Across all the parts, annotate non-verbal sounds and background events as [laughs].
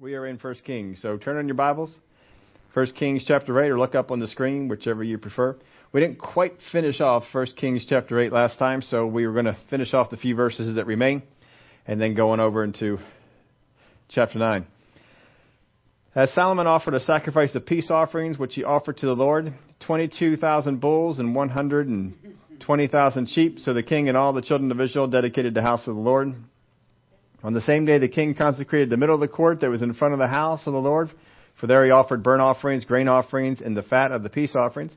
We are in First Kings, so turn on your Bibles. First Kings chapter 8, or look up on the screen, whichever you prefer. We didn't quite finish off First Kings chapter 8 last time, so we were going to finish off the few verses that remain, and then going over into chapter 9. As Solomon offered a sacrifice of peace offerings, which he offered to the Lord, 22,000 bulls and 120,000 sheep, so the king and all the children of Israel dedicated the house of the Lord. On the same day, the king consecrated the middle of the court that was in front of the house of the Lord, for there he offered burnt offerings, grain offerings, and the fat of the peace offerings,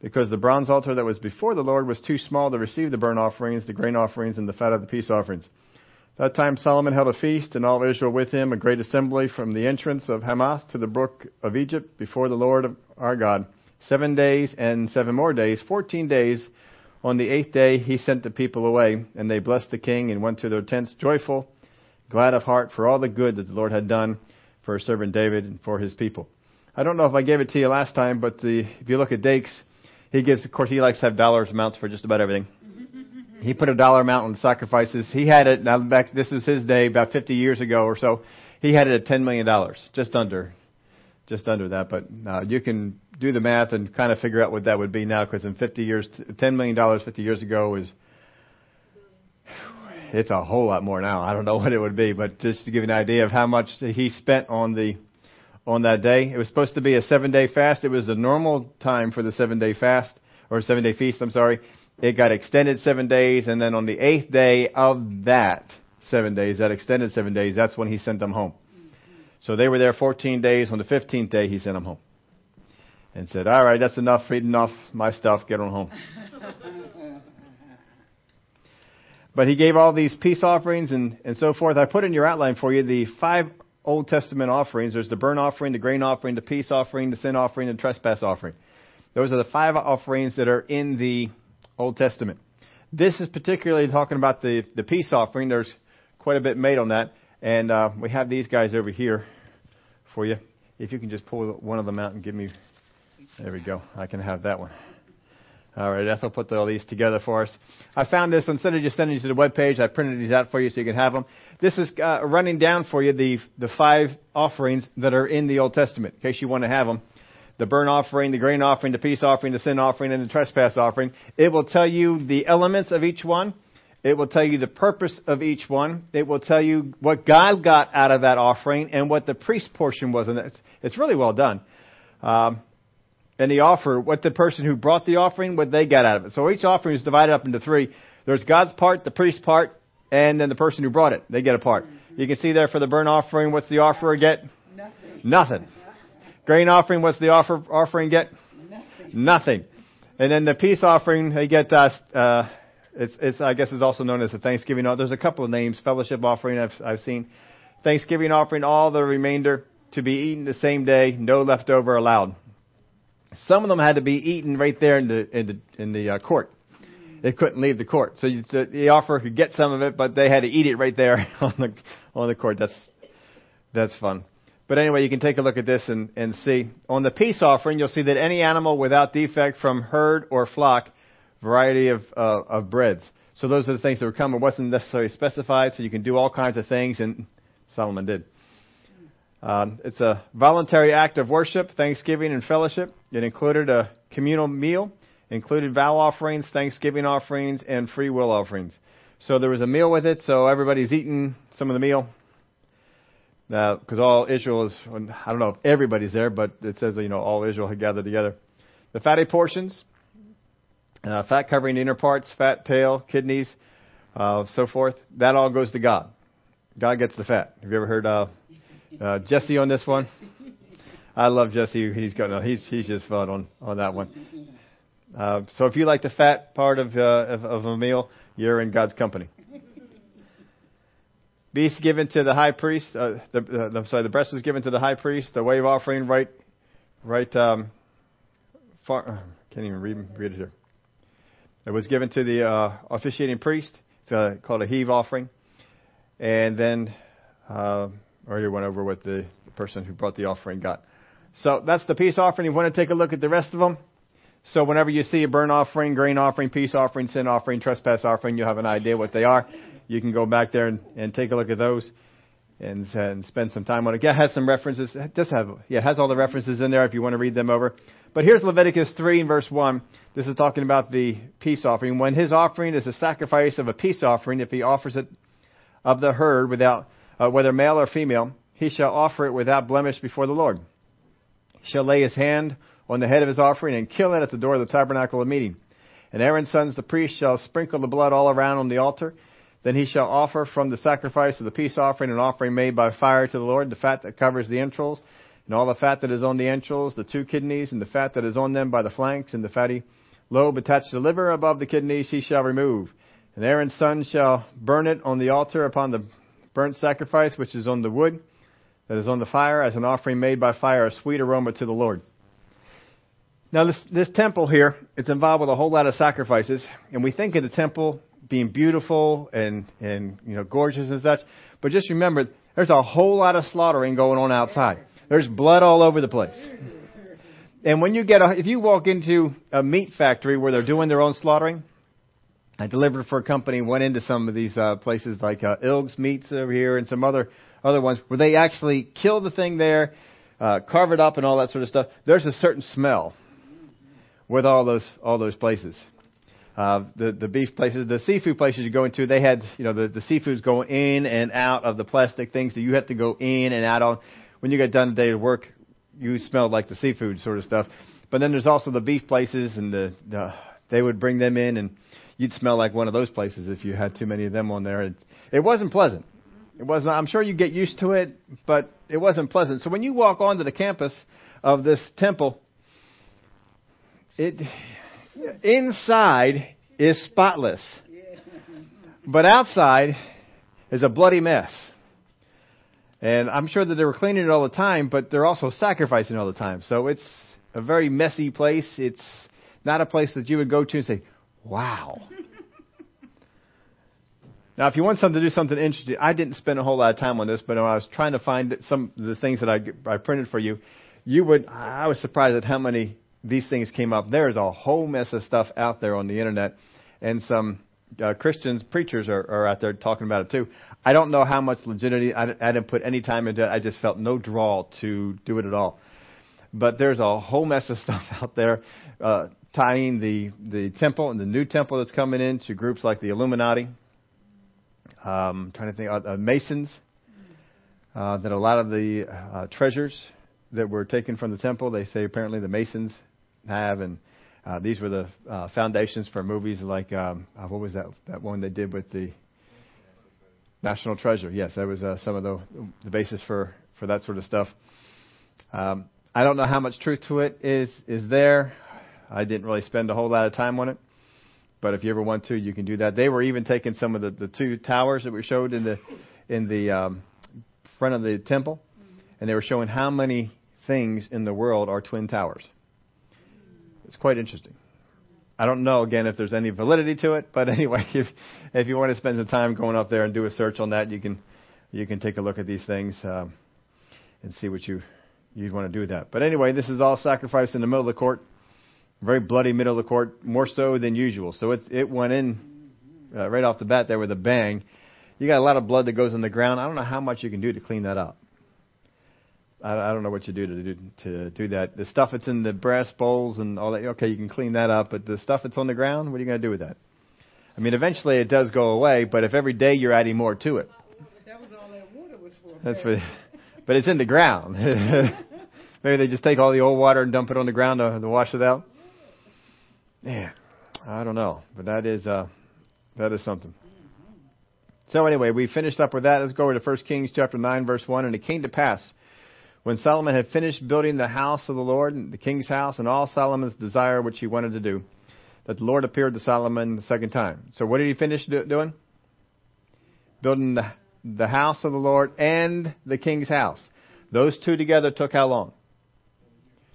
because the bronze altar that was before the Lord was too small to receive the burnt offerings, the grain offerings, and the fat of the peace offerings. That time Solomon held a feast, and all Israel with him, a great assembly from the entrance of Hamath to the brook of Egypt before the Lord our God. Seven days and seven more days, fourteen days. On the eighth day he sent the people away, and they blessed the king and went to their tents joyful glad of heart for all the good that the Lord had done for his servant David and for his people. I don't know if I gave it to you last time, but the, if you look at Dakes, he gives, of course, he likes to have dollars amounts for just about everything. [laughs] He put a dollar amount on sacrifices. He had it, now back, this is his day, about 50 years ago or so. He had it at $10 million, just under, just under that. But uh, you can do the math and kind of figure out what that would be now, because in 50 years, $10 million 50 years ago is it's a whole lot more now. I don't know [laughs] what it would be, but just to give you an idea of how much he spent on the on that day. It was supposed to be a seven day fast. It was the normal time for the seven day fast or seven day feast. I'm sorry. It got extended seven days, and then on the eighth day of that seven days, that extended seven days, that's when he sent them home. So they were there 14 days. On the 15th day, he sent them home and said, "All right, that's enough reading off my stuff. Get on home." [laughs] But he gave all these peace offerings and, and so forth. I put in your outline for you the five Old Testament offerings. There's the burnt offering, the grain offering, the peace offering, the sin offering, and the trespass offering. Those are the five offerings that are in the Old Testament. This is particularly talking about the, the peace offering. There's quite a bit made on that. And uh, we have these guys over here for you. If you can just pull one of them out and give me. There we go. I can have that one. All right, Ethel put all these together for us. I found this instead of just sending you to the web page. I printed these out for you so you can have them. This is uh, running down for you the the five offerings that are in the Old Testament, in case you want to have them. The burnt offering, the grain offering, the peace offering, the sin offering, and the trespass offering. It will tell you the elements of each one. It will tell you the purpose of each one. It will tell you what God got out of that offering and what the priest portion was. And it's, it's really well done. Um, and the offer, what the person who brought the offering, what they got out of it. So each offering is divided up into three. There's God's part, the priest's part, and then the person who brought it. They get a part. You can see there for the burnt offering, what's the offerer get? Nothing. Nothing. Grain offering, what's the offer, offering get? Nothing. Nothing. And then the peace offering, they get, uh, uh, it's, it's, I guess it's also known as the Thanksgiving. Offering. There's a couple of names. Fellowship offering, I've, I've seen. Thanksgiving offering, all the remainder to be eaten the same day, no leftover allowed. Some of them had to be eaten right there in the in the in the uh, court. They couldn't leave the court, so you, the offer could get some of it, but they had to eat it right there [laughs] on the on the court. That's that's fun. But anyway, you can take a look at this and, and see. On the peace offering, you'll see that any animal without defect from herd or flock, variety of, uh, of breads. So those are the things that were coming. It wasn't necessarily specified, so you can do all kinds of things, and Solomon did. Um, it's a voluntary act of worship, thanksgiving, and fellowship. It included a communal meal, included vow offerings, thanksgiving offerings, and free will offerings. So there was a meal with it, so everybody's eating some of the meal. Now, Because all Israel is, I don't know if everybody's there, but it says, you know, all Israel had gathered together. The fatty portions, uh, fat covering the inner parts, fat, tail, kidneys, uh, so forth, that all goes to God. God gets the fat. Have you ever heard uh, uh, Jesse on this one. I love Jesse. He's got no, he's he's just fun on on that one. Uh, so if you like the fat part of, uh, of of a meal, you're in God's company. Beast given to the high priest. Uh, the, uh, I'm sorry, the breast was given to the high priest. The wave offering, right, right. Um, far, uh, can't even read read it here. It was given to the uh, officiating priest. It's uh, called a heave offering, and then. Uh, already went over what the, the person who brought the offering got. So that's the peace offering. You want to take a look at the rest of them? So whenever you see a burnt offering, grain offering, peace offering, sin offering, trespass offering, you have an idea what they are. You can go back there and, and take a look at those. and, and spend some time on it. Yeah, it has some references. It does have, yeah, it has all the references in there if you want to read them over. But here's Leviticus 3 and verse 1. This is talking about the peace offering. When his offering is a sacrifice of a peace offering, if he offers it of the herd without, uh, whether male or female, he shall offer it without blemish before the Lord. He shall lay his hand on the head of his offering and kill it at the door of the tabernacle of meeting. And Aaron's sons, the priests, shall sprinkle the blood all around on the altar. Then he shall offer from the sacrifice of the peace offering an offering made by fire to the Lord, the fat that covers the entrails, and all the fat that is on the entrails, the two kidneys, and the fat that is on them by the flanks, and the fatty lobe attached to the liver above the kidneys he shall remove. And Aaron's son shall burn it on the altar upon the burnt sacrifice which is on the wood that is on the fire as an offering made by fire, a sweet aroma to the Lord. Now this, this temple here, it's involved with a whole lot of sacrifices, and we think of the temple being beautiful and, and, you know, gorgeous and such, but just remember, there's a whole lot of slaughtering going on outside. There's blood all over the place. And when you get a, if you walk into a meat factory where they're doing their own slaughtering, I delivered for a company, went into some of these uh, places like uh, Ilg's Meats over here and some other other ones where they actually kill the thing there, uh, carve it up and all that sort of stuff. There's a certain smell with all those all those places. Uh, the the beef places, the seafood places you go into, they had you know the the seafoods going in and out of the plastic things that you have to go in and out on. When you get done the day of work, you smelled like the seafood sort of stuff. But then there's also the beef places, and the, the they would bring them in, and you'd smell like one of those places if you had too many of them on there. It, it wasn't pleasant. It was not, I'm sure you get used to it, but it wasn't pleasant. So when you walk onto the campus of this temple, it inside is spotless. But outside is a bloody mess. And I'm sure that they were cleaning it all the time, but they're also sacrificing all the time. So it's a very messy place. It's not a place that you would go to and say, wow. Now, if you want something to do something interesting, I didn't spend a whole lot of time on this, but when I was trying to find some of the things that I, I printed for you, you would, I was surprised at how many these things came up. There's a whole mess of stuff out there on the internet, and some uh, Christians, preachers are, are out there talking about it too. I don't know how much legitimacy, I, I didn't put any time into it. I just felt no draw to do it at all. But there's a whole mess of [laughs] stuff out there uh, tying the, the temple and the new temple that's coming in to groups like the Illuminati um, trying to think, uh, uh, Masons, uh, that a lot of the uh, treasures that were taken from the temple, they say apparently the Masons have, and uh, these were the uh, foundations for movies like um, what was that that one they did with the National Treasure? Yes, that was some of the the basis for for that sort of stuff. Um, I don't know how much truth to it is is there. I didn't really spend a whole lot of time on it. But if you ever want to, you can do that. They were even taking some of the, the two towers that we showed in the in the um, front of the temple, and they were showing how many things in the world are twin towers. It's quite interesting. I don't know again if there's any validity to it, but [laughs] anyway, if if you want to spend some time going up there and do a search on that, you can you can take a look at these things um, and see what you you want to do with that. But anyway, this is all sacrificed in the middle of the court very bloody middle of the court, more so than usual. So it it went in uh, right off the bat there with a bang. You got a lot of blood that goes on the ground. I don't know how much you can do to clean that up. I, I don't know what you do to do to do that. The stuff that's in the brass bowls and all that. Okay, you can clean that up, but the stuff that's on the ground, what are you going to do with that? I mean, eventually it does go away, but if every day you're adding more to it, that was all that water was for. That's for, but it's in the ground. [laughs] Maybe they just take all the old water and dump it on the ground to, to wash it out. Man, I don't know, but that is uh, that is something. So anyway, we finished up with that. Let's go over to 1 Kings chapter 9, verse 1. And it came to pass, when Solomon had finished building the house of the Lord, and the king's house, and all Solomon's desire which he wanted to do, that the Lord appeared to Solomon the second time. So what did he finish do- doing? Building the, the house of the Lord and the king's house. Those two together took how long?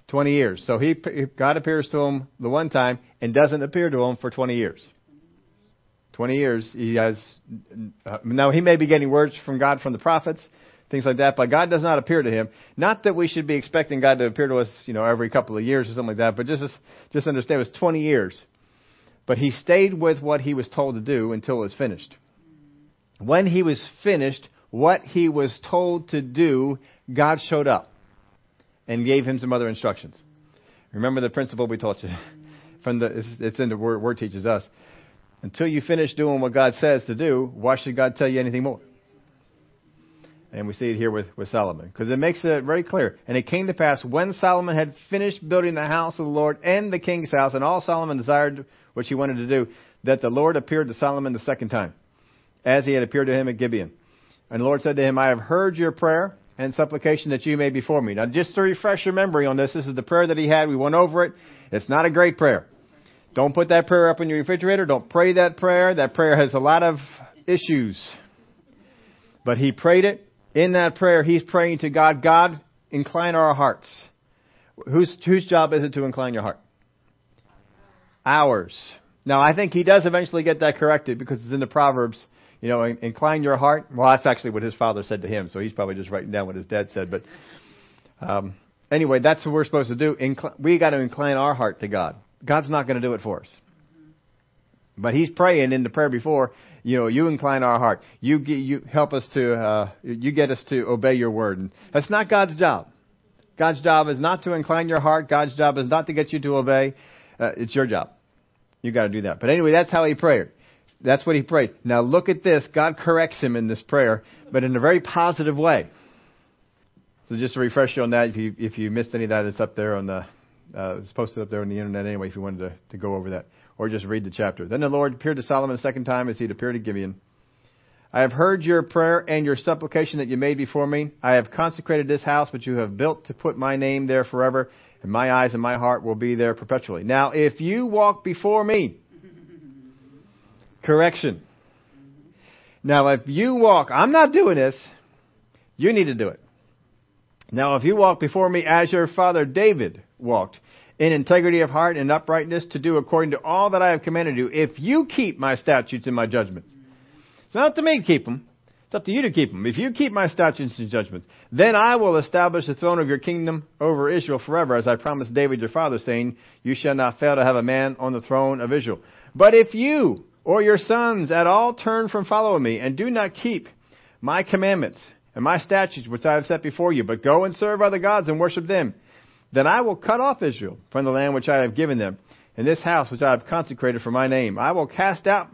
20 years. So he, God appears to him the one time and doesn't appear to him for 20 years. 20 years he has, uh, now he may be getting words from God from the prophets, things like that, but God does not appear to him. Not that we should be expecting God to appear to us, you know, every couple of years or something like that, but just, just understand it was 20 years. But he stayed with what he was told to do until it was finished. When he was finished, what he was told to do, God showed up and gave him some other instructions. Remember the principle we taught you [laughs] from the it's, in the word, word teaches us. Until you finish doing what God says to do, why should God tell you anything more? And we see it here with, with Solomon. Because it makes it very clear. And it came to pass when Solomon had finished building the house of the Lord and the king's house, and all Solomon desired which he wanted to do, that the Lord appeared to Solomon the second time, as he had appeared to him at Gibeon. And the Lord said to him, I have heard your prayer and supplication that you made before me. Now, just to refresh your memory on this, this is the prayer that he had. We went over it. It's not a great prayer. Don't put that prayer up in your refrigerator. Don't pray that prayer. That prayer has a lot of issues. But he prayed it. In that prayer, he's praying to God, God, incline our hearts. Whose, whose job is it to incline your heart? Ours. Now, I think he does eventually get that corrected because it's in the Proverbs. You know, incline your heart. Well, that's actually what his father said to him, so he's probably just writing down what his dad said. But um, anyway, that's what we're supposed to do. Incl- we got to incline our heart to God. God's not going to do it for us. But he's praying in the prayer before, you know, you incline our heart. You you help us to uh, you get us to obey your word. And that's not God's job. God's job is not to incline your heart. God's job is not to get you to obey. Uh, it's your job. You got to do that. But anyway, that's how he prayed. That's what he prayed. Now look at this. God corrects him in this prayer, but in a very positive way. So just to refresh you on that, if you if you missed any of that, it's up there on the uh, it's posted up there on the internet anyway. If you wanted to, to go over that or just read the chapter. Then the Lord appeared to Solomon a second time as he had appeared to Gibeon. I have heard your prayer and your supplication that you made before me. I have consecrated this house which you have built to put my name there forever, and my eyes and my heart will be there perpetually. Now, if you walk before me, correction. Now, if you walk, I'm not doing this. You need to do it. Now, if you walk before me as your father David walked, in integrity of heart and uprightness to do according to all that I have commanded you, if you keep my statutes and my judgments. It's not up to me to keep them. It's up to you to keep them. If you keep my statutes and judgments, then I will establish the throne of your kingdom over Israel forever, as I promised David your father, saying, You shall not fail to have a man on the throne of Israel. But if you or your sons at all turn from following me and do not keep my commandments and my statutes which I have set before you, but go and serve other gods and worship them, then I will cut off Israel from the land which I have given them, and this house which I have consecrated for my name. I will cast out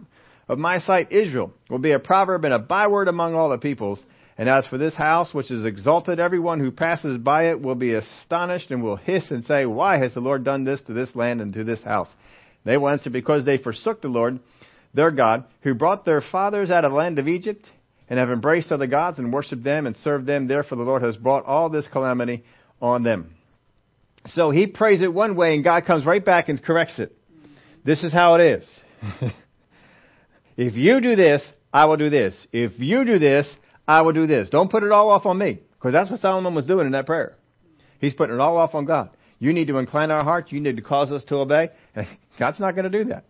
of my sight Israel, will be a proverb and a byword among all the peoples. And as for this house which is exalted, everyone who passes by it will be astonished and will hiss and say, Why has the Lord done this to this land and to this house? They will answer, Because they forsook the Lord, their God, who brought their fathers out of the land of Egypt, and have embraced other gods and worshipped them and served them. Therefore the Lord has brought all this calamity on them. So he prays it one way and God comes right back and corrects it. This is how it is. [laughs] if you do this, I will do this. If you do this, I will do this. Don't put it all off on me. Because that's what Solomon was doing in that prayer. He's putting it all off on God. You need to incline our hearts. You need to cause us to obey. [laughs] God's not going to do that.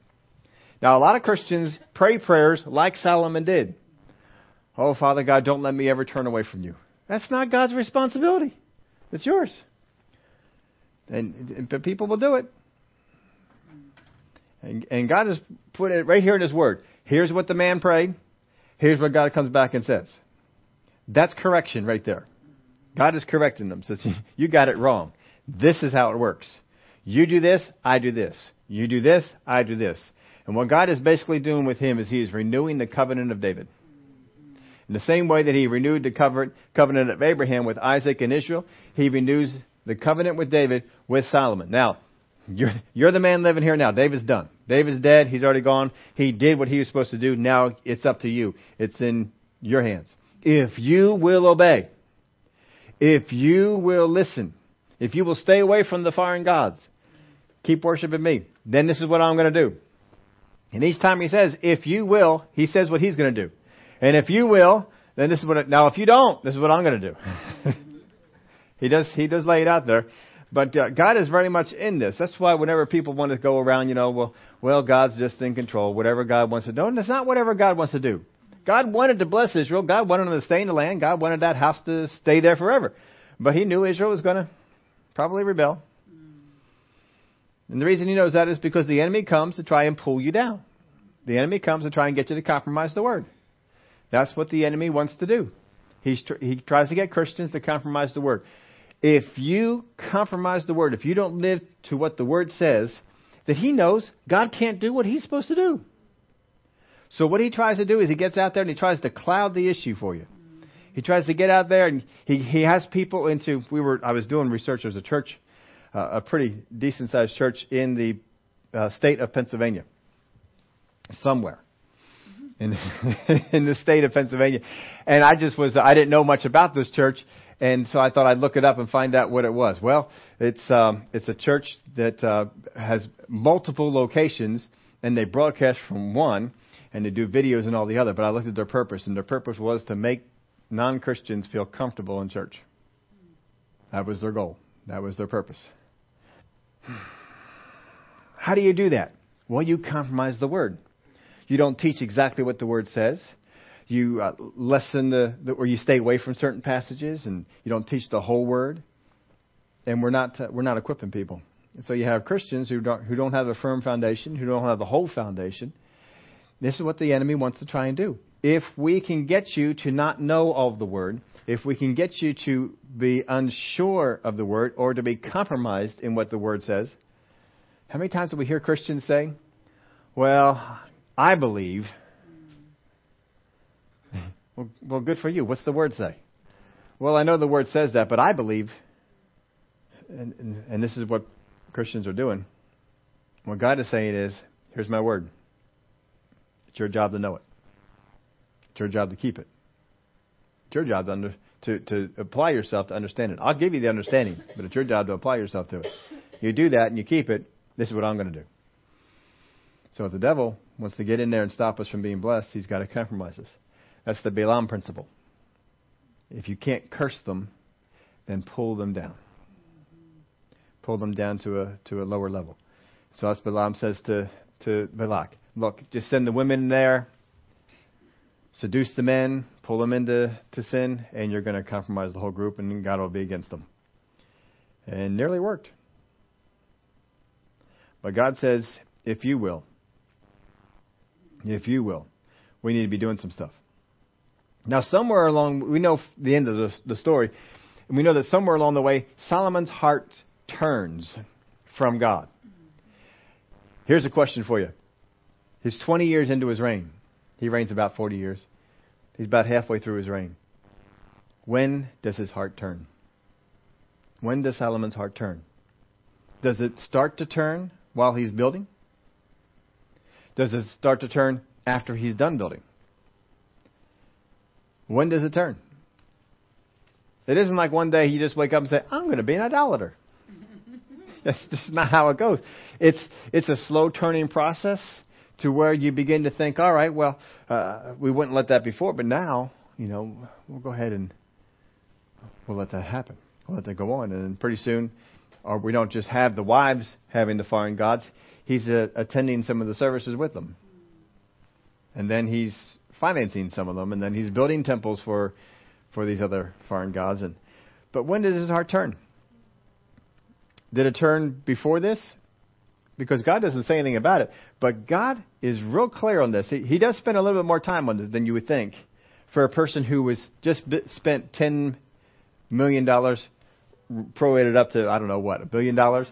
Now, a lot of Christians pray prayers like Solomon did. Oh, Father God, don't let me ever turn away from you. That's not God's responsibility. It's yours. And, but people will do it. And, and God has put it right here in His Word. Here's what the man prayed. Here's what God comes back and says. That's correction right there. God is correcting them. Says, [laughs] you got it wrong. This is how it works. You do this, I do this. You do this, I do this. And what God is basically doing with him is he is renewing the covenant of David. In the same way that he renewed the covenant of Abraham with Isaac and Israel, he renews the covenant with David with Solomon. Now, you're, you're the man living here now. David's done. David's dead. He's already gone. He did what he was supposed to do. Now it's up to you. It's in your hands. If you will obey, if you will listen, if you will stay away from the foreign gods, keep worshiping me, then this is what I'm going to do. And each time he says, if you will, he says what he's going to do. And if you will, then this is what, now if you don't, this is what I'm going to do. [laughs] He does, he does lay it out there. But uh, God is very much in this. That's why whenever people want to go around, you know, well, well, God's just in control. Whatever God wants to do. And it's not whatever God wants to do. God wanted to bless Israel. God wanted them to stay in the land. God wanted that house to stay there forever. But he knew Israel was going to probably rebel. And the reason he knows that is because the enemy comes to try and pull you down. The enemy comes to try and get you to compromise the word. That's what the enemy wants to do. He's tr- he tries to get Christians to compromise the word. If you compromise the word, if you don't live to what the word says, that he knows God can't do what he's supposed to do. So what he tries to do is he gets out there and he tries to cloud the issue for you. He tries to get out there and he, he has people into, we were, I was doing research. There's a church, uh, a pretty decent sized church in the uh, state of Pennsylvania. Somewhere. In, [laughs] in the state of Pennsylvania. And I just was, I didn't know much about this church. And so I thought I'd look it up and find out what it was. Well, it's, um, it's a church that, uh, has multiple locations and they broadcast from one and they do videos and all the other. But I looked at their purpose and their purpose was to make non Christians feel comfortable in church. That was their goal. That was their purpose. [sighs] How do you do that? Well, you compromise the word. You don't teach exactly what the word says. You uh, lessen the, the, or you stay away from certain passages, and you don't teach the whole word. And we're not uh, we're not equipping people. And so you have Christians who don't who don't have a firm foundation, who don't have the whole foundation. This is what the enemy wants to try and do if we can get you to not know of the word, if we can get you to be unsure of the word or to be compromised in what the word says, how many times do we hear Christians say, Well, I believe. Well, well, good for you. What's the word say? Well, I know the word says that, but I believe. And, and, and this is what Christians are doing. What God is saying is, Here's my word. It's your job to know it. Your job to keep it. It's your job to, under, to, to apply yourself to understand it. I'll give you the understanding, but it's your job to apply yourself to it. You do that and you keep it, this is what I'm going to do. So if the devil wants to get in there and stop us from being blessed, he's got to compromise us. That's the Balaam principle. If you can't curse them, then pull them down. Pull them down to a to a lower level. So that's Balaam says to, to Balak. Look, just send the women there, seduce the men, pull them into to sin, and you're going to compromise the whole group, and God will be against them. And nearly worked. But God says, if you will, if you will, we need to be doing some stuff. Now, somewhere along, we know the end of the, the story, and we know that somewhere along the way, Solomon's heart turns from God. Here's a question for you. He's 20 years into his reign. He reigns about 40 years. He's about halfway through his reign. When does his heart turn? When does Solomon's heart turn? Does it start to turn while he's building? Does it start to turn after he's done building? When does it turn? It isn't like one day you just wake up and say, I'm going to be an idolater. [laughs] That's just not how it goes. It's, it's a slow turning process to where you begin to think, all right, well, uh, we wouldn't let that before, but now, you know, we'll go ahead and we'll let that happen. We'll let that go on. And pretty soon, or we don't just have the wives having the foreign gods, he's uh, attending some of the services with them. And then he's financing some of them, and then he's building temples for, for these other foreign gods. And, but when does his heart turn? Did it turn before this? Because God doesn't say anything about it. But God is real clear on this. He, he does spend a little bit more time on this than you would think for a person who was just spent ten million dollars, prorated up to I don't know what a billion dollars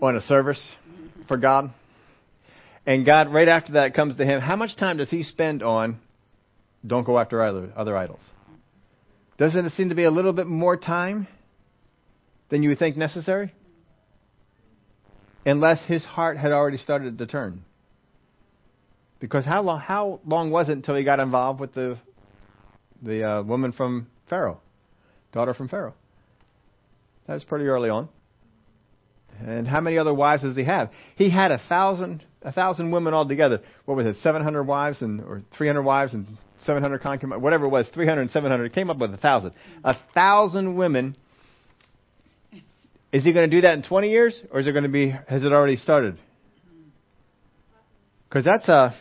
on a service for God. And God, right after that, comes to him. How much time does he spend on? Don't go after other other idols. Doesn't it seem to be a little bit more time than you would think necessary? Unless his heart had already started to turn. Because how long, how long was it until he got involved with the, the uh, woman from Pharaoh, daughter from Pharaoh? That was pretty early on. And how many other wives does he have? He had a thousand, a thousand women altogether. What was it? 700 wives and, or 300 wives and 700 concubines, whatever it was, 300 and 700. Came up with a thousand. A thousand women is he going to do that in 20 years, or is it going to be? Has it already started? Because that's a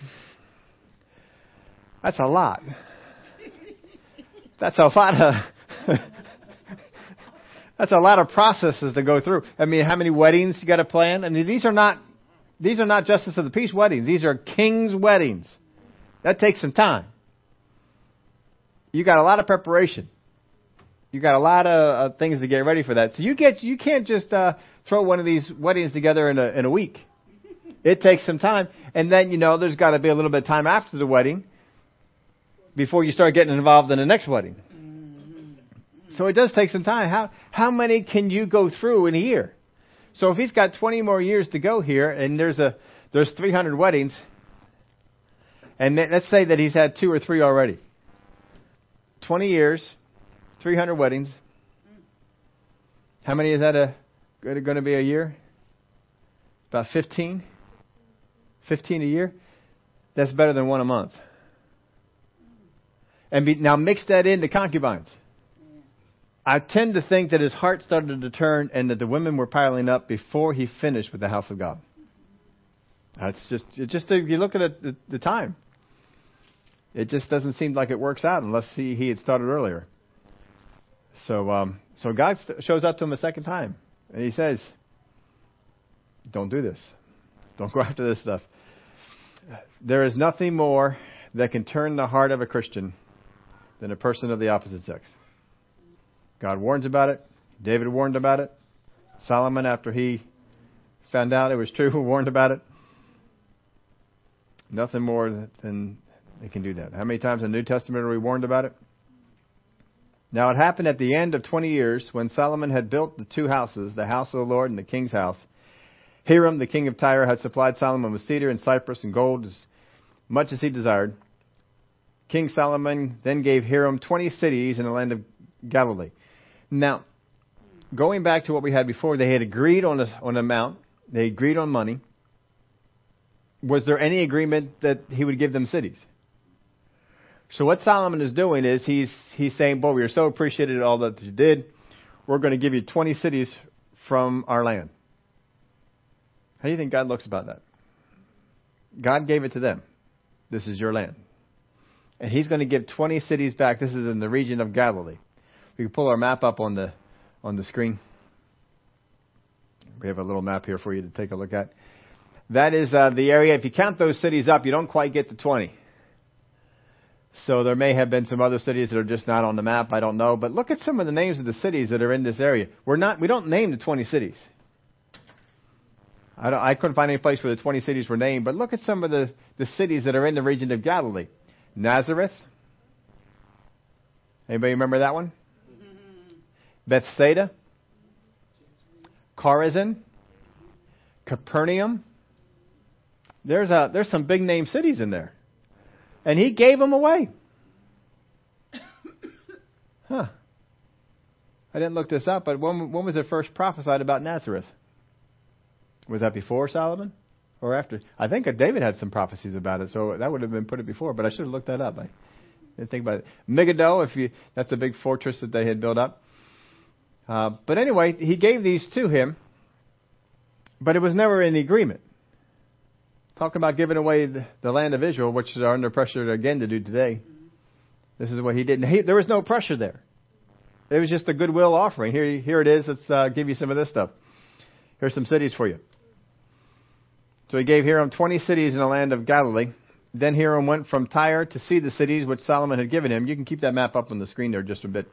that's a lot. That's a lot of [laughs] that's a lot of processes to go through. I mean, how many weddings you got to plan? I mean, these are not these are not justice of the peace weddings. These are king's weddings. That takes some time. you got a lot of preparation. You got a lot of uh, things to get ready for that. So you get you can't just uh, throw one of these weddings together in a in a week. [laughs] It takes some time, and then you know there's got to be a little bit of time after the wedding before you start getting involved in the next wedding. So it does take some time. How how many can you go through in a year? So if he's got 20 more years to go here, and there's a there's 300 weddings, and let's say that he's had two or three already. 20 years, 300 weddings. How many is that a going to be a year? About 15. 15 a year. That's better than one a month. And be, now mix that into concubines. I tend to think that his heart started to turn and that the women were piling up before he finished with the house of God. That's just, just if you look at the, the time, it just doesn't seem like it works out unless he, he had started earlier. So, um, so God shows up to him a second time and he says, "Don't do this. Don't go [laughs] after this stuff. There is nothing more that can turn the heart of a Christian than a person of the opposite sex." God warns about it. David warned about it. Solomon, after he found out it was true, [laughs] warned about it. Nothing more than they can do that. How many times in the New Testament are we warned about it? Now it happened at the end of 20 years when Solomon had built the two houses, the house of the Lord and the king's house. Hiram, the king of Tyre, had supplied Solomon with cedar and cypress and gold as much as he desired. King Solomon then gave Hiram 20 cities in the land of Galilee. Now, going back to what we had before, they had agreed on on an amount. They agreed on money. Was there any agreement that he would give them cities? So what Solomon is doing is he's he's saying, "Boy, we are so appreciated all that you did. We're going to give you 20 cities from our land." How do you think God looks about that? God gave it to them. This is your land. And he's going to give 20 cities back. This is in the region of Galilee. We can pull our map up on the on the screen. We have a little map here for you to take a look at. That is uh, the area. If you count those cities up, you don't quite get to 20. So there may have been some other cities that are just not on the map. I don't know. But look at some of the names of the cities that are in this area. We're not. We don't name the 20 cities. I, don't, I couldn't find any place where the 20 cities were named. But look at some of the, the cities that are in the region of Galilee. Nazareth. Anybody remember that one? Mm-hmm. Bethsaida, Chorazin, Capernaum. There's a there's some big name cities in there, and he gave them away. [coughs] Huh. I didn't look this up, but when when was it first prophesied about Nazareth? Was that before Solomon or after? I think David had some prophecies about it, so that would have been put it before. But I should have looked that up. I didn't think about it. Megiddo, if you that's a big fortress that they had built up. Uh, but anyway, he gave these to him, but it was never in the agreement. Talking about giving away the, land of Israel, which are under pressure again to do today. This is what he did. He, there was no pressure there. It was just a goodwill offering. Here, here it is. Let's uh, give you some of this stuff. Here's some cities for you. So he gave Hiram 20 cities in the land of Galilee. Then Hiram went from Tyre to see the cities which Solomon had given him. You can keep that map up on the screen there just a bit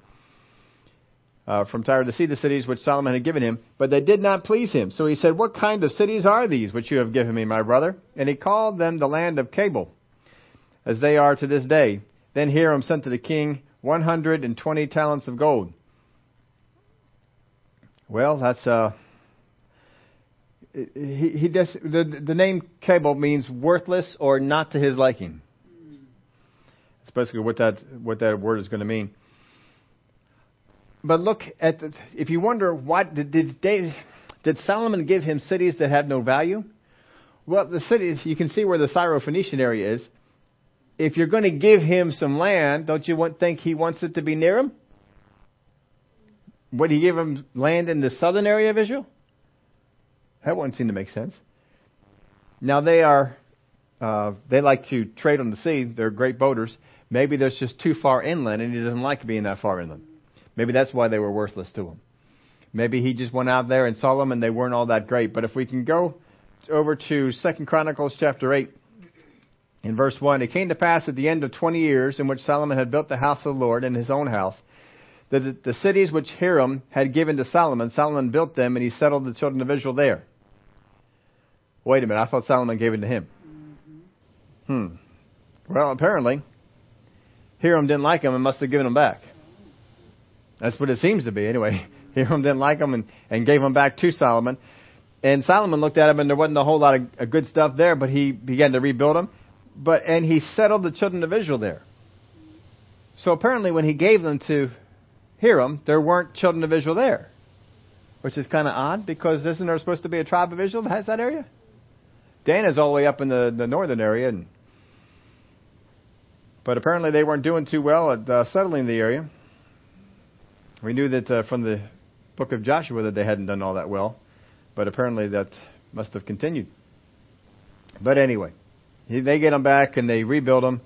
uh, from Tyre to see the cities which Solomon had given him, but they did not please him. So he said, What kind of cities are these which you have given me, my brother? And he called them the land of Cabul, as they are to this day. Then Hiram sent to the king 120 talents of gold. Well, that's uh, he, he does, the the name Cabul means worthless or not to his liking. That's basically what that what that word is going to mean. But look at the, if you wonder what did did, David, did Solomon give him cities that have no value? Well, the cities you can see where the Syro-Phoenician area is. If you're going to give him some land, don't you want, think he wants it to be near him? Would he give him land in the southern area of Israel? That wouldn't seem to make sense. Now they are, uh, they like to trade on the sea. They're great boaters. Maybe they're just too far inland, and he doesn't like being that far inland. Maybe that's why they were worthless to him. Maybe he just went out there and saw them and they weren't all that great. But if we can go over to Second Chronicles chapter 8. In verse 1, it came to pass at the end of 20 years in which Solomon had built the house of the Lord and his own house, that the, the cities which Hiram had given to Solomon, Solomon built them and he settled the children of Israel there. Wait a minute, I thought Solomon gave it to him. Hmm. Well, apparently, Hiram didn't like him and must have given him back. That's what it seems to be, anyway. [laughs] Hiram didn't like him and, and gave him back to Solomon. And Solomon looked at him, and there wasn't a whole lot of, of good stuff there, but he began to rebuild them. But and he settled the children of Israel there. So apparently, when he gave them to Hiram, there weren't children of Israel there, which is kind of odd because isn't there supposed to be a tribe of Israel that has that area? Dan is all the way up in the, the northern area, and but apparently they weren't doing too well at uh, settling the area. We knew that uh, from the book of Joshua that they hadn't done all that well, but apparently that must have continued. But anyway, they get them back and they rebuild them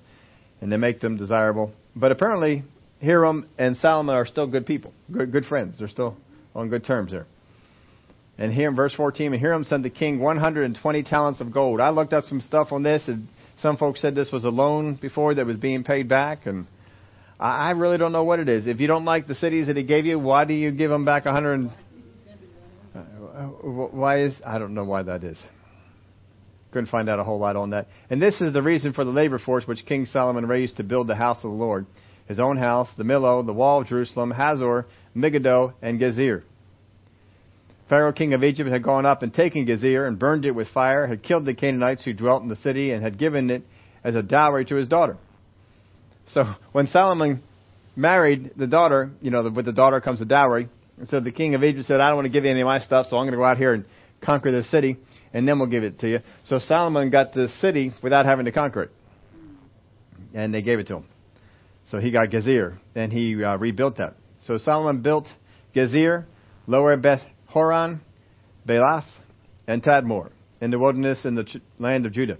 and they make them desirable. But apparently, Hiram and Solomon are still good people, good good friends. They're still on good terms there. And here in verse 14, and Hiram sent the king 120 talents of gold. I looked up some stuff on this, and some folks said this was a loan before that was being paid back, and I really don't know what it is. If you don't like the cities that he gave you, why do you give them back 100? Uh, why is I don't know why that is. Couldn't find out a whole lot on that. And this is the reason for the labor force which King Solomon raised to build the house of the Lord, his own house, the Millo, the wall of Jerusalem, Hazor, Megiddo, and Gezer. Pharaoh, king of Egypt, had gone up and taken Gezer and burned it with fire, had killed the Canaanites who dwelt in the city, and had given it as a dowry to his daughter. So when Solomon married the daughter, you know, with the daughter comes a dowry. And so the king of Egypt said, I don't want to give you any of my stuff, so I'm going to go out here and conquer this city, and then we'll give it to you. So Solomon got the city without having to conquer it. And they gave it to him. So he got Gezer, and he uh, rebuilt that. So Solomon built Gezer, Lower Beth Horon, Baalath, and Tadmor in the wilderness in the land of Judah.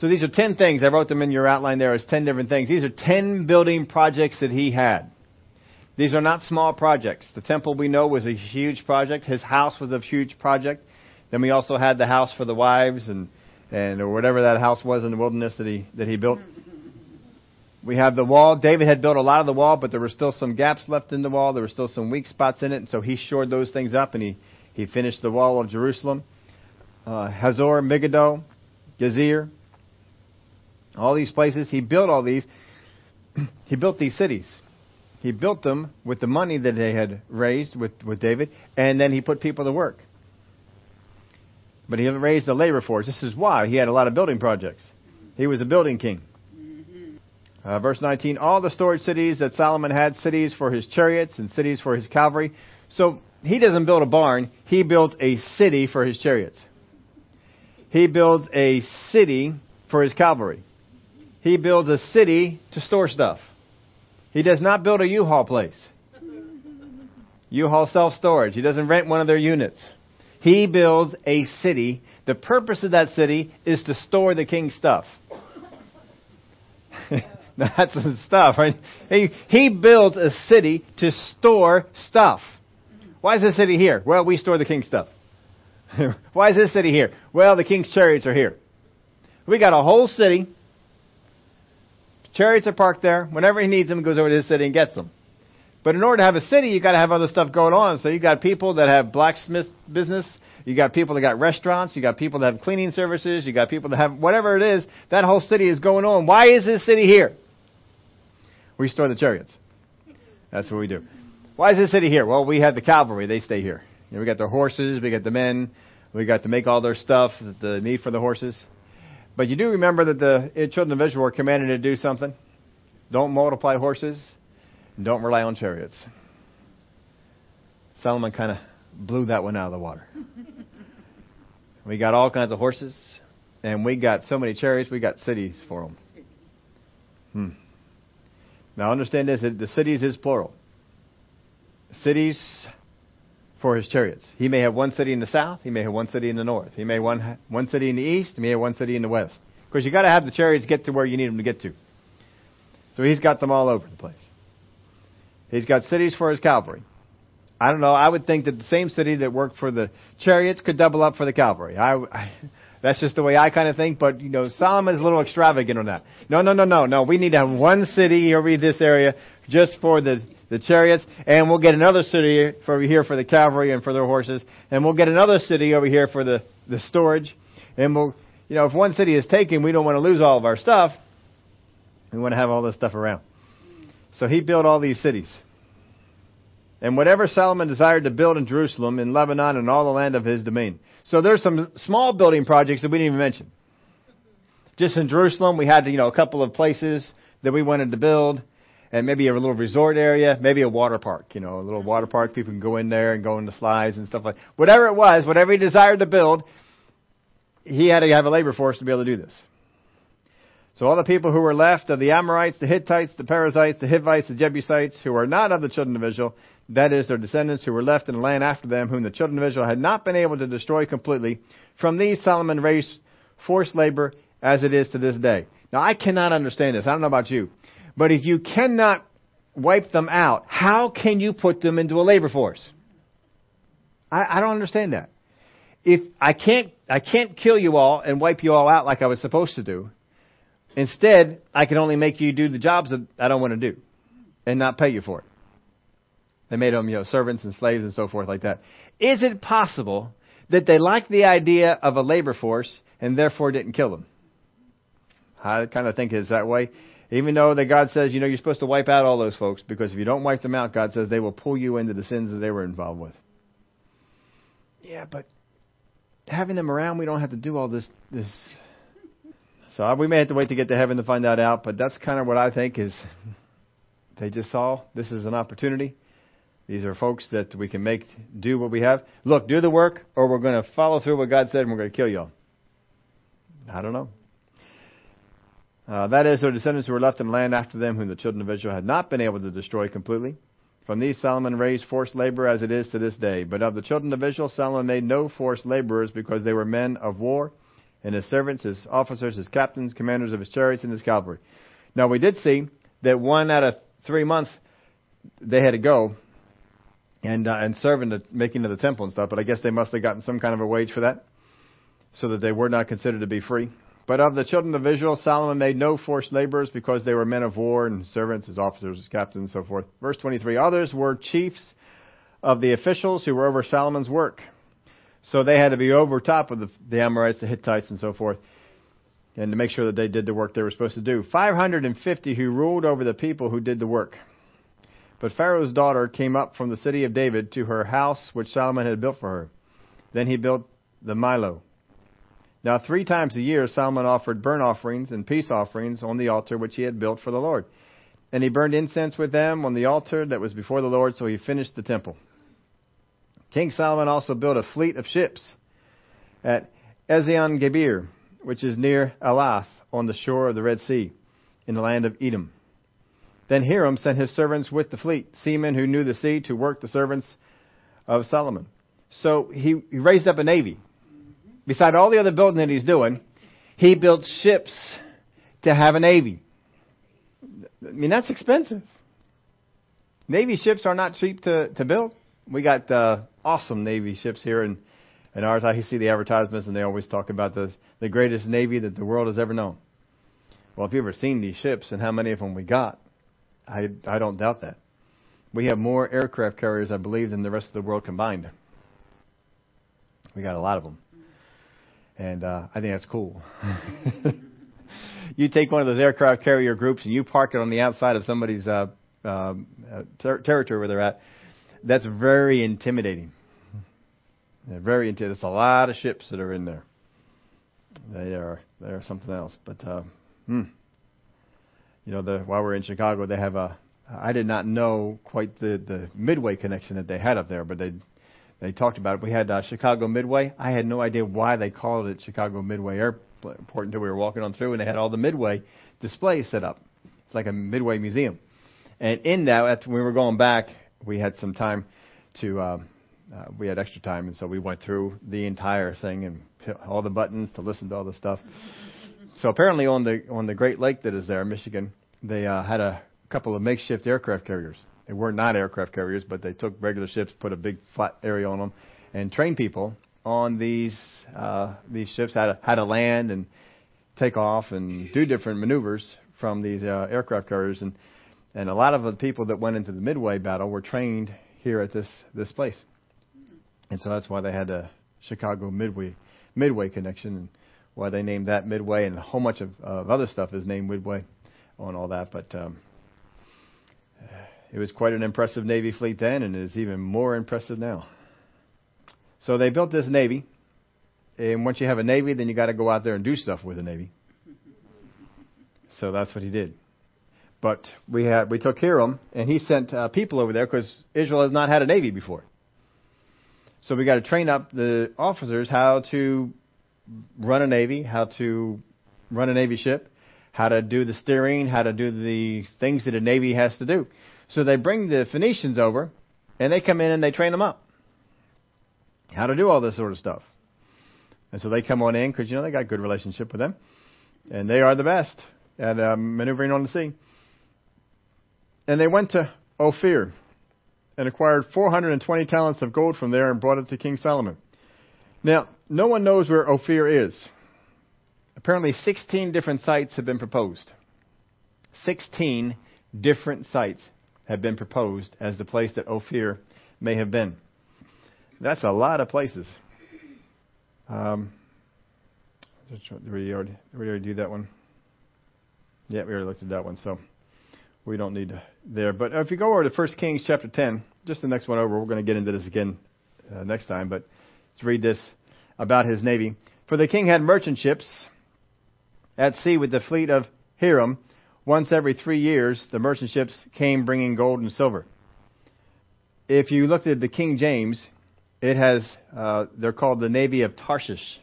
So these are 10 things. I wrote them in your outline there as 10 different things. These are 10 building projects that he had. These are not small projects. The temple we know was a huge project. His house was a huge project. Then we also had the house for the wives and, and or whatever that house was in the wilderness that he, that he built. We have the wall. David had built a lot of the wall, but there were still some gaps left in the wall. There were still some weak spots in it, and so he shored those things up, and he, he finished the wall of Jerusalem. Uh, Hazor, Megiddo, Gezer, all these places. He built all these. [clears throat] he built these cities. He built them with the money that they had raised with, with David, and then he put people to work. But he raised a labor force. This is why he had a lot of building projects. He was a building king. Uh, verse 19, all the storage cities that Solomon had, cities for his chariots and cities for his cavalry. So he doesn't build a barn, he builds a city for his chariots. He builds a city for his cavalry. He builds a city to store stuff. He does not build a U-Haul place. U-Haul self-storage. He doesn't rent one of their units. He builds a city. The purpose of that city is to store the king's stuff. [laughs] That's some stuff, right? He, he builds a city to store stuff. Why is this city here? Well, we store the king's stuff. [laughs] Why is this city here? Well, the king's chariots are here. We got a whole city. Chariots are parked there. Whenever he needs them, he goes over to this city and gets them. But in order to have a city, you got to have other stuff going on. So you got people that have blacksmith business. You got people that got restaurants. You got people that have cleaning services. You got people that have whatever it is. That whole city is going on. Why is this city here? We store the chariots. That's what we do. Why is this city here? Well, we have the cavalry. They stay here. You know, we got the horses. We got the men. We got to make all their stuff, the need for the horses. But you do remember that the children of Israel were commanded to do something. Don't multiply horses. Don't rely on chariots. Solomon kind of blew that one out of the water. [laughs] we got all kinds of horses, and we got so many chariots, we got cities for them. Hmm. Now understand this, the cities is plural. Cities for his chariots. He may have one city in the south, he may have one city in the north. He may have one, one city in the east, he may have one city in the west. Because you got to have the chariots get to where you need them to get to. So he's got them all over the place. He's got cities for his cavalry. I don't know. I would think that the same city that worked for the chariots could double up for the cavalry. I, I That's just the way I kind of think. But you know, Solomon is a little extravagant on that. No, no, no, no, no. We need to have one city over this area just for the the chariots, and we'll get another city over here for the cavalry and for their horses, and we'll get another city over here for the the storage, and we'll you know if one city is taken, we don't want to lose all of our stuff. We want to have all this stuff around. So he built all these cities. And whatever Solomon desired to build in Jerusalem, in Lebanon, and all the land of his domain. So there's some small building projects that we didn't even mention. Just in Jerusalem, we had, you know, a couple of places that we wanted to build, and maybe a little resort area, maybe a water park, you know, a little water park. People can go in there and go in the slides and stuff like whatever it was, whatever he desired to build, he had to have a labor force to be able to do this. So all the people who were left of the Amorites, the Hittites, the Perizzites, the Hivites, the Jebusites, who are not of the children of Israel, that is, their descendants who were left in the land after them, whom the children of Israel had not been able to destroy completely, from these Solomon raised forced labor as it is to this day. Now I cannot understand this. I don't know about you. But if you cannot wipe them out, how can you put them into a labor force? I, I don't understand that. If I can't, I can't kill you all and wipe you all out like I was supposed to do. Instead, I can only make you do the jobs that I don't want to do and not pay you for it. They made them, you know, servants and slaves and so forth like that. Is it possible that they liked the idea of a labor force and therefore didn't kill them? I kind of think it's that way. Even though that God says, you know, you're supposed to wipe out all those folks because if you don't wipe them out, God says they will pull you into the sins that they were involved with. Yeah, but having them around, we don't have to do all this. This. So we may have to wait to get to heaven to find that out. But that's kind of what I think is. They just saw this is an opportunity. These are folks that we can make do what we have. Look, do the work, or we're going to follow through what God said, and we're going to kill you. All. I don't know. Uh, that is, their descendants who were left in land after them, whom the children of Israel had not been able to destroy completely. From these Solomon raised forced labor as it is to this day. But of the children of Israel, Solomon made no forced laborers because they were men of war, and his servants, his officers, his captains, commanders of his chariots, and his cavalry. Now we did see that one out of three months they had to go and uh, and serve in the making of the temple and stuff. But I guess they must have gotten some kind of a wage for that, so that they were not considered to be free. But of the children of Israel, Solomon made no forced laborers because they were men of war and servants, his officers, his captains, and so forth. Verse 23. Others were chiefs of the officials who were over Solomon's work. So they had to be over top of the, the Amorites, the Hittites, and so forth, and to make sure that they did the work they were supposed to do. 550 who ruled over the people who did the work. But Pharaoh's daughter came up from the city of David to her house which Solomon had built for her. Then he built the Millo. Now three times a year Solomon offered burnt offerings and peace offerings on the altar which he had built for the Lord. And he burned incense with them on the altar that was before the Lord, so he finished the temple. King Solomon also built a fleet of ships at Ezion Geber, which is near Elath on the shore of the Red Sea, in the land of Edom. Then Hiram sent his servants with the fleet, seamen who knew the sea, to work the servants of Solomon. So he, he raised up a navy. Beside all the other building that he's doing, he built ships to have a navy. I mean, that's expensive. Navy ships are not cheap to, to build. We got uh, awesome Navy ships here in, in ours. I see the advertisements, and they always talk about the, the greatest Navy that the world has ever known. Well, if you've ever seen these ships and how many of them we got, I, I don't doubt that. We have more aircraft carriers, I believe, than the rest of the world combined. We got a lot of them. And uh, I think that's cool. [laughs] you take one of those aircraft carrier groups and you park it on the outside of somebody's uh, um, uh, ter- territory where they're at. That's very intimidating. They're very intimidating. There's a lot of ships that are in there. They are they are something else. But uh, hmm you know, the, while we're in Chicago, they have a. I did not know quite the the Midway connection that they had up there, but they they talked about it. We had uh, Chicago Midway. I had no idea why they called it Chicago Midway Airport until we were walking on through, and they had all the Midway displays set up. It's like a Midway museum. And in that, after we were going back, we had some time to. Uh, uh, we had extra time, and so we went through the entire thing and all the buttons to listen to all the stuff. So apparently on the on the Great Lake that is there, Michigan, they uh, had a couple of makeshift aircraft carriers. They were not aircraft carriers, but they took regular ships, put a big flat area on them, and trained people on these uh, these ships, how to how to land and take off and do different maneuvers from these uh, aircraft carriers, and and a lot of the people that went into the Midway battle were trained here at this this place, and so that's why they had a Chicago Midway Midway connection, and why they named that Midway, and a whole bunch of, of other stuff is named Midway on all that, but. Um, it was quite an impressive Navy fleet then, and it is even more impressive now. So they built this Navy, and once you have a Navy, then you got to go out there and do stuff with the Navy. So that's what he did. But we had we took Hiram, and he sent uh, people over there because Israel has not had a Navy before. So we got to train up the officers how to run a Navy, how to run a Navy ship, how to do the steering, how to do the things that a Navy has to do. So they bring the Phoenicians over, and they come in and they train them up how to do all this sort of stuff. And so they come on in because you know they got good relationship with them, and they are the best at um, maneuvering on the sea. And they went to Ophir and acquired 420 talents of gold from there and brought it to King Solomon. Now, no one knows where Ophir is. Apparently, 16 different sites have been proposed. 16 different sites have been proposed as the place that Ophir may have been. That's a lot of places. Um, did we, already, did we already do that one? Yeah, we already looked at that one, so we don't need to there. But if you go over to 1 Kings chapter 10, just the next one over, we're going to get into this again uh, next time, but let's read this about his navy. For the king had merchant ships at sea with the fleet of Hiram. Once every three years, the merchant ships came bringing gold and silver. If you looked at the King James, it has, uh, they're called the Navy of Tarshish.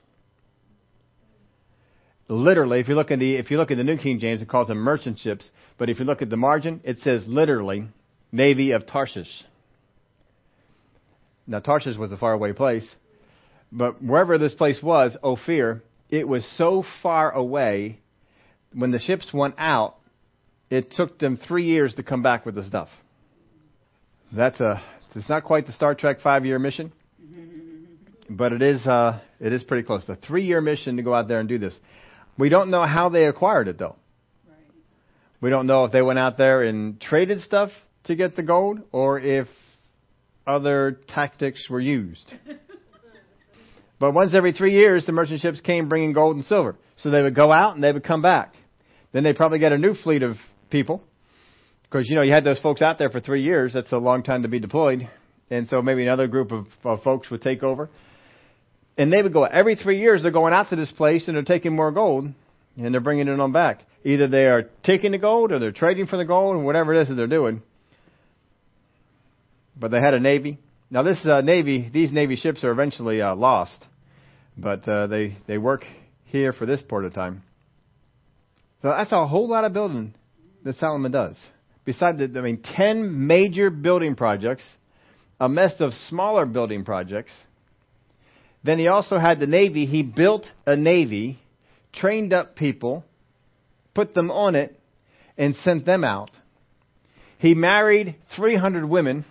Literally, if you look at the, if you look at the New King James, it calls them merchant ships. But if you look at the margin, it says literally, Navy of Tarshish. Now, Tarshish was a faraway place, but wherever this place was, Ophir, it was so far away. When the ships went out, it took them three years to come back with the stuff. That's a, it's not quite the Star Trek five-year mission, but it is uh, it is pretty close. A three-year mission to go out there and do this. We don't know how they acquired it though. Right. We don't know if they went out there and traded stuff to get the gold, or if other tactics were used. [laughs] but once every three years, the merchant ships came bringing gold and silver. So they would go out and they would come back. Then they'd probably get a new fleet of people. Because, you know, you had those folks out there for three years. That's a long time to be deployed. And so maybe another group of, of folks would take over. And they would go, every three years they're going out to this place and they're taking more gold and they're bringing it on back. Either they are taking the gold or they're trading for the gold and whatever it is that they're doing. But they had a navy. Now this uh, navy, these navy ships are eventually uh, lost, but uh, they they work here for this part of time. So that's a whole lot of building that Solomon does. Besides, the, I mean, ten major building projects, a mess of smaller building projects, then he also had the Navy. He built a Navy, trained up people, put them on it, and sent them out. He married 300 women,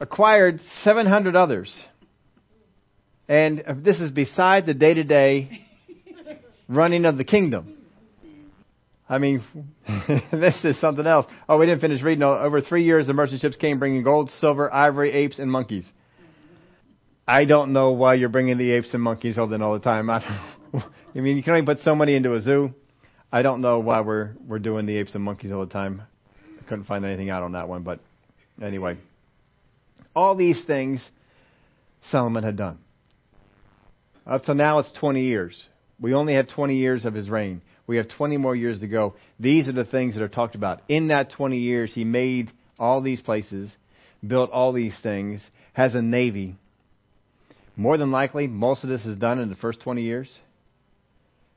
acquired 700 others. And this is beside the day to day running of the kingdom. I mean, [laughs] this is something else. Oh, we didn't finish reading. Over three years, the merchant ships came bringing gold, silver, ivory, apes, and monkeys. I don't know why you're bringing the apes and monkeys all the time. I, [laughs] I mean, you can only put so many into a zoo. I don't know why we're we're doing the apes and monkeys all the time. I couldn't find anything out on that one, but anyway, all these things Solomon had done. Up to now, it's 20 years. We only had 20 years of his reign. We have 20 more years to go. These are the things that are talked about. In that 20 years, he made all these places, built all these things, has a navy, more than likely, most of this is done in the first 20 years.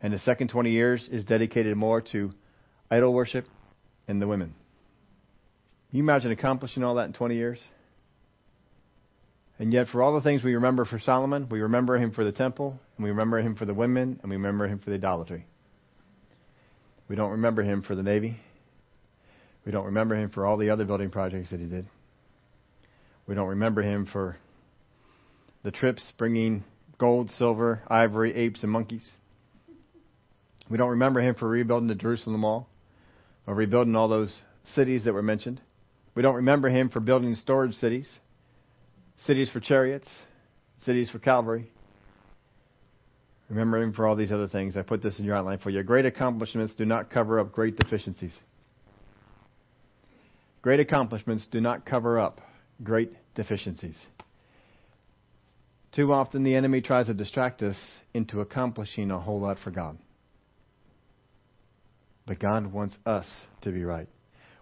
And the second 20 years is dedicated more to idol worship and the women. Can you imagine accomplishing all that in 20 years? And yet, for all the things we remember for Solomon, we remember him for the temple, and we remember him for the women, and we remember him for the idolatry. We don't remember him for the Navy. We don't remember him for all the other building projects that he did. We don't remember him for the trips bringing gold, silver, ivory, apes, and monkeys. We don't remember him for rebuilding the Jerusalem wall or rebuilding all those cities that were mentioned. We don't remember him for building storage cities, cities for chariots, cities for cavalry. Remember him for all these other things. I put this in your outline for you. Great accomplishments do not cover up great deficiencies. Great accomplishments do not cover up great deficiencies. Too often the enemy tries to distract us into accomplishing a whole lot for God. But God wants us to be right.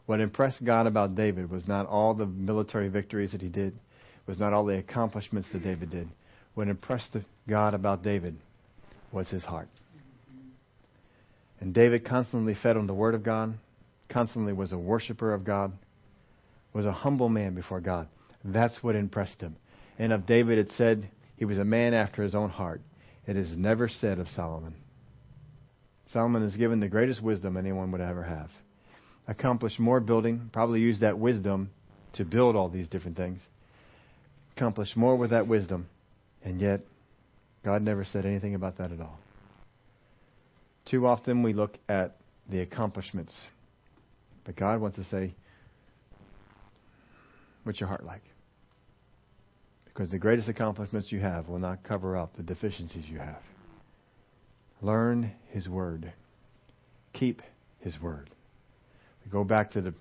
What impressed God about David was not all the military victories that he did, was not all the accomplishments that David did. What impressed God about David was his heart. And David constantly fed on the Word of God, constantly was a worshiper of God, was a humble man before God. That's what impressed him. And of David it said he was a man after his own heart. It is never said of Solomon. Solomon is given the greatest wisdom anyone would ever have. Accomplished more building, probably used that wisdom to build all these different things. Accomplished more with that wisdom, and yet God never said anything about that at all. Too often we look at the accomplishments, but God wants to say, What's your heart like? Because the greatest accomplishments you have will not cover up the deficiencies you have. Learn His Word. Keep His Word. We go back to the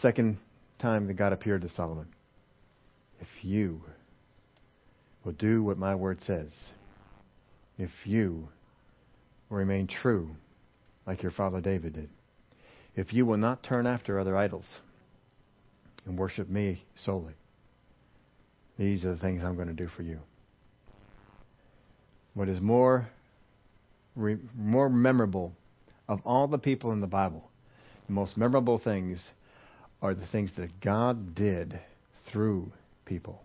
second time that God appeared to Solomon. If you will do what my word says, if you will remain true like your father David did, if you will not turn after other idols and worship me solely, these are the things I'm going to do for you. What is more re, more memorable of all the people in the Bible, the most memorable things are the things that God did through people,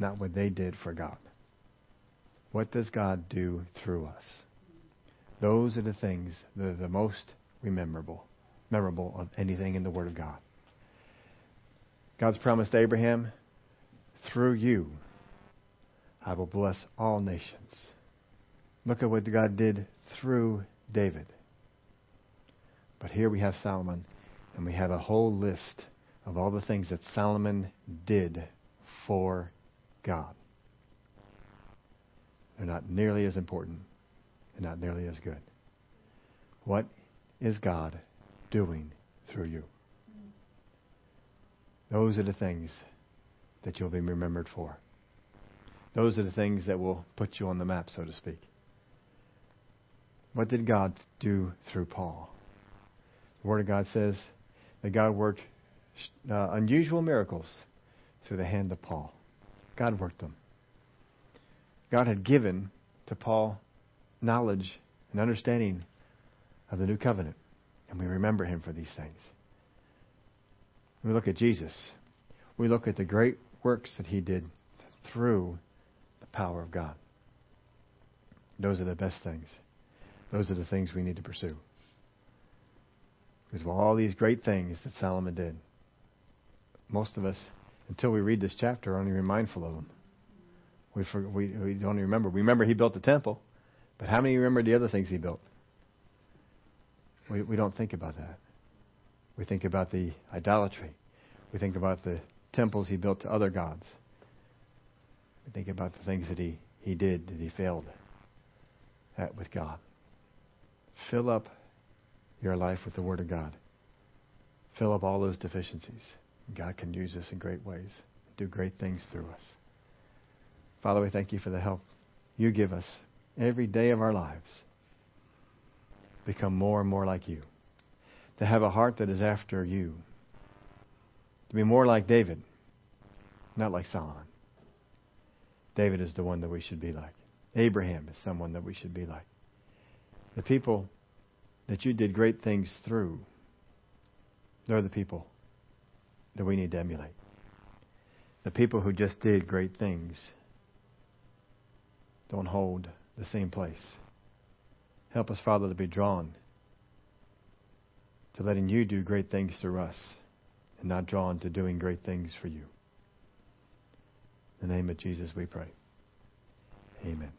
not what they did for God. What does God do through us? Those are the things that are the most memorable, memorable of anything in the Word of God. God's promised Abraham, through you, I will bless all nations. Look at what God did through David. But here we have Solomon, and we have a whole list of all the things that Solomon did for God. They're not nearly as important and not nearly as good. What is God doing through you? Those are the things that you'll be remembered for. Those are the things that will put you on the map, so to speak. What did God do through Paul? The Word of God says that God worked uh, unusual miracles through the hand of Paul. God worked them. God had given to Paul knowledge and understanding of the new covenant, and we remember him for these things. We look at Jesus. We look at the great works that he did through the power of God. Those are the best things. Those are the things we need to pursue. Because of all these great things that Solomon did, most of us, until we read this chapter, are only mindful of them. We, for, we, we don't even remember. We remember he built the temple, but how many remember the other things he built? We, we don't think about that. We think about the idolatry. We think about the temples he built to other gods. We think about the things that he, he did that he failed at with God. Fill up your life with the Word of God. Fill up all those deficiencies. God can use us in great ways, do great things through us. Father, we thank you for the help you give us every day of our lives. Become more and more like you. To have a heart that is after you. To be more like David, not like Solomon. David is the one that we should be like. Abraham is someone that we should be like. The people that you did great things through, they're the people that we need to emulate. The people who just did great things don't hold the same place. Help us, Father, to be drawn to letting you do great things through us and not drawn to doing great things for you. In the name of Jesus we pray. Amen.